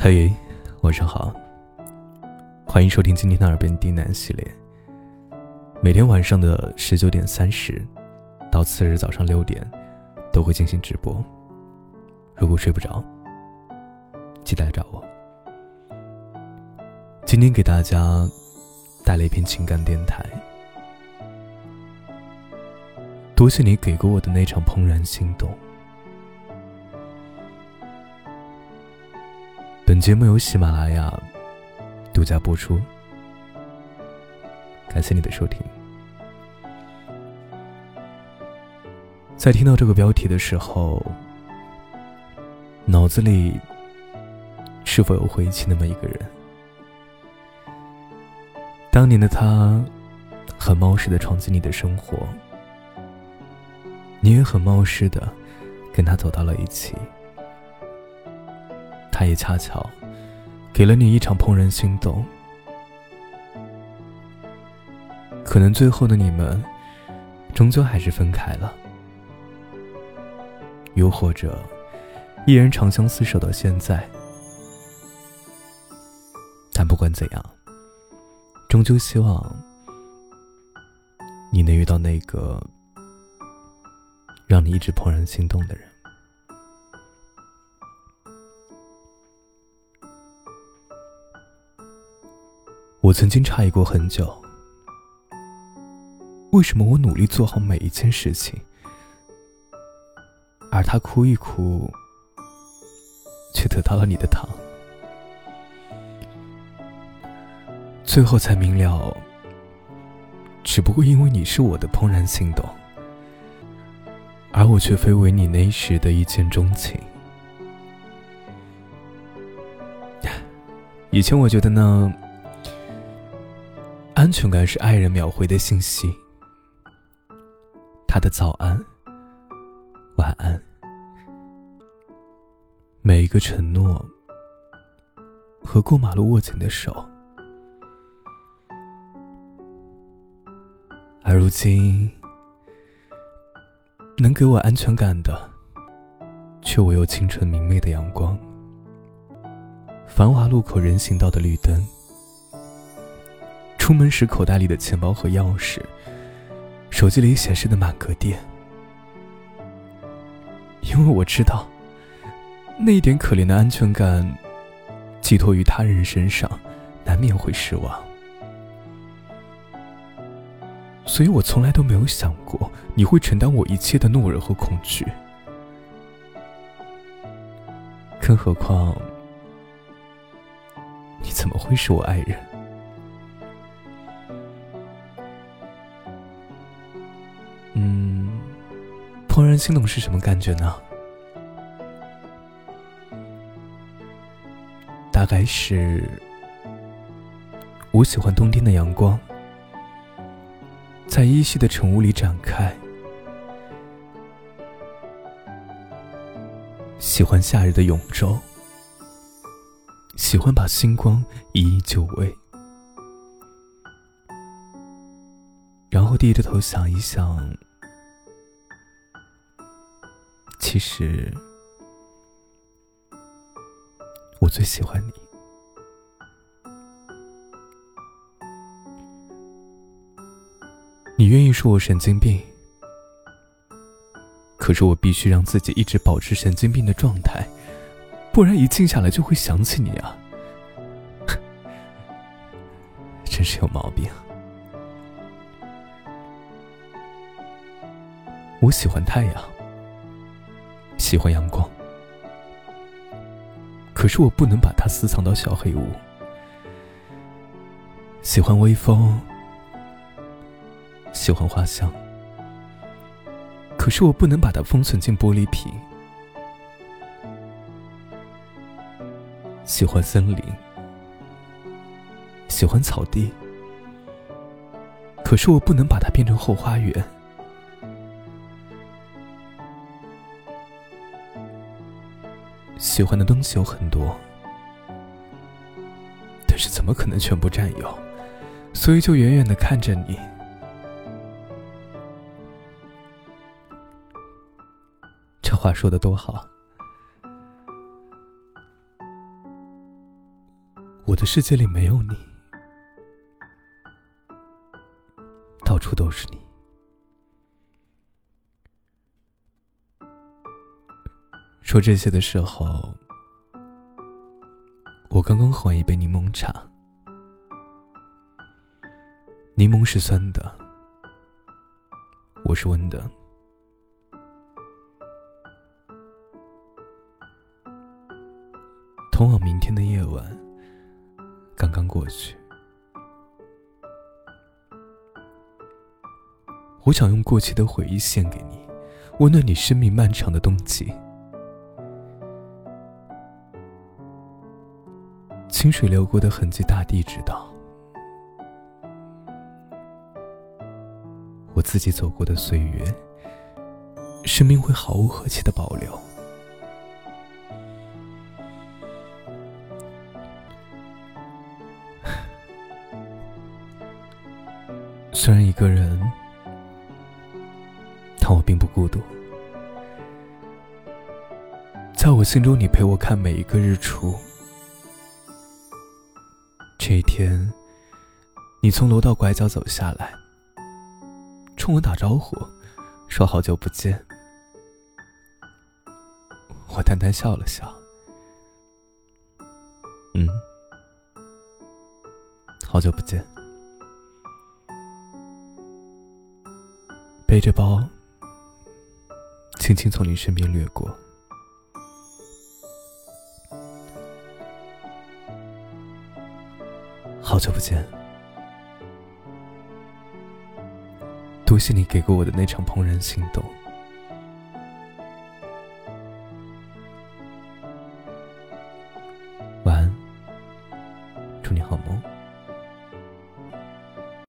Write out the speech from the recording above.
嘿，晚上好，欢迎收听今天的耳边低喃系列。每天晚上的十九点三十到次日早上六点都会进行直播。如果睡不着，记得来找我。今天给大家带来一篇情感电台。多谢你给过我的那场怦然心动。本节目由喜马拉雅独家播出，感谢你的收听。在听到这个标题的时候，脑子里是否有回忆起那么一个人？当年的他，很冒失的闯进你的生活，你也很冒失的跟他走到了一起。他也恰巧给了你一场怦然心动，可能最后的你们终究还是分开了，又或者依然长相厮守到现在。但不管怎样，终究希望你能遇到那个让你一直怦然心动的人。我曾经诧异过很久，为什么我努力做好每一件事情，而他哭一哭，却得到了你的糖。最后才明了，只不过因为你是我的怦然心动，而我却非为你那时的一见钟情。以前我觉得呢。安全感是爱人秒回的信息，他的早安、晚安，每一个承诺和过马路握紧的手，而如今能给我安全感的，却唯有清晨明媚的阳光、繁华路口人行道的绿灯。出门时口袋里的钱包和钥匙，手机里显示的满格电。因为我知道，那一点可怜的安全感，寄托于他人身上，难免会失望。所以我从来都没有想过你会承担我一切的懦弱和恐惧。更何况，你怎么会是我爱人？嗯怦然心动是什么感觉呢？大概是我喜欢冬天的阳光，在依稀的晨雾里展开；喜欢夏日的永昼，喜欢把星光一一就位，然后低着头想一想。其实，我最喜欢你。你愿意说我神经病，可是我必须让自己一直保持神经病的状态，不然一静下来就会想起你啊！真是有毛病。我喜欢太阳。喜欢阳光，可是我不能把它私藏到小黑屋。喜欢微风，喜欢花香，可是我不能把它封存进玻璃瓶。喜欢森林，喜欢草地，可是我不能把它变成后花园。喜欢的东西有很多，但是怎么可能全部占有？所以就远远的看着你。这话说的多好。我的世界里没有你，到处都是你。说这些的时候，我刚刚喝完一杯柠檬茶，柠檬是酸的，我是温的。通往明天的夜晚刚刚过去，我想用过期的回忆献给你，温暖你生命漫长的冬季。清水流过的痕迹，大地知道；我自己走过的岁月，生命会毫无和气的保留。虽然一个人，但我并不孤独。在我心中，你陪我看每一个日出。天，你从楼道拐角走下来，冲我打招呼，说好久不见。我淡淡笑了笑，嗯，好久不见。背着包，轻轻从你身边掠过。好久不见，多谢你给过我的那场怦然心动。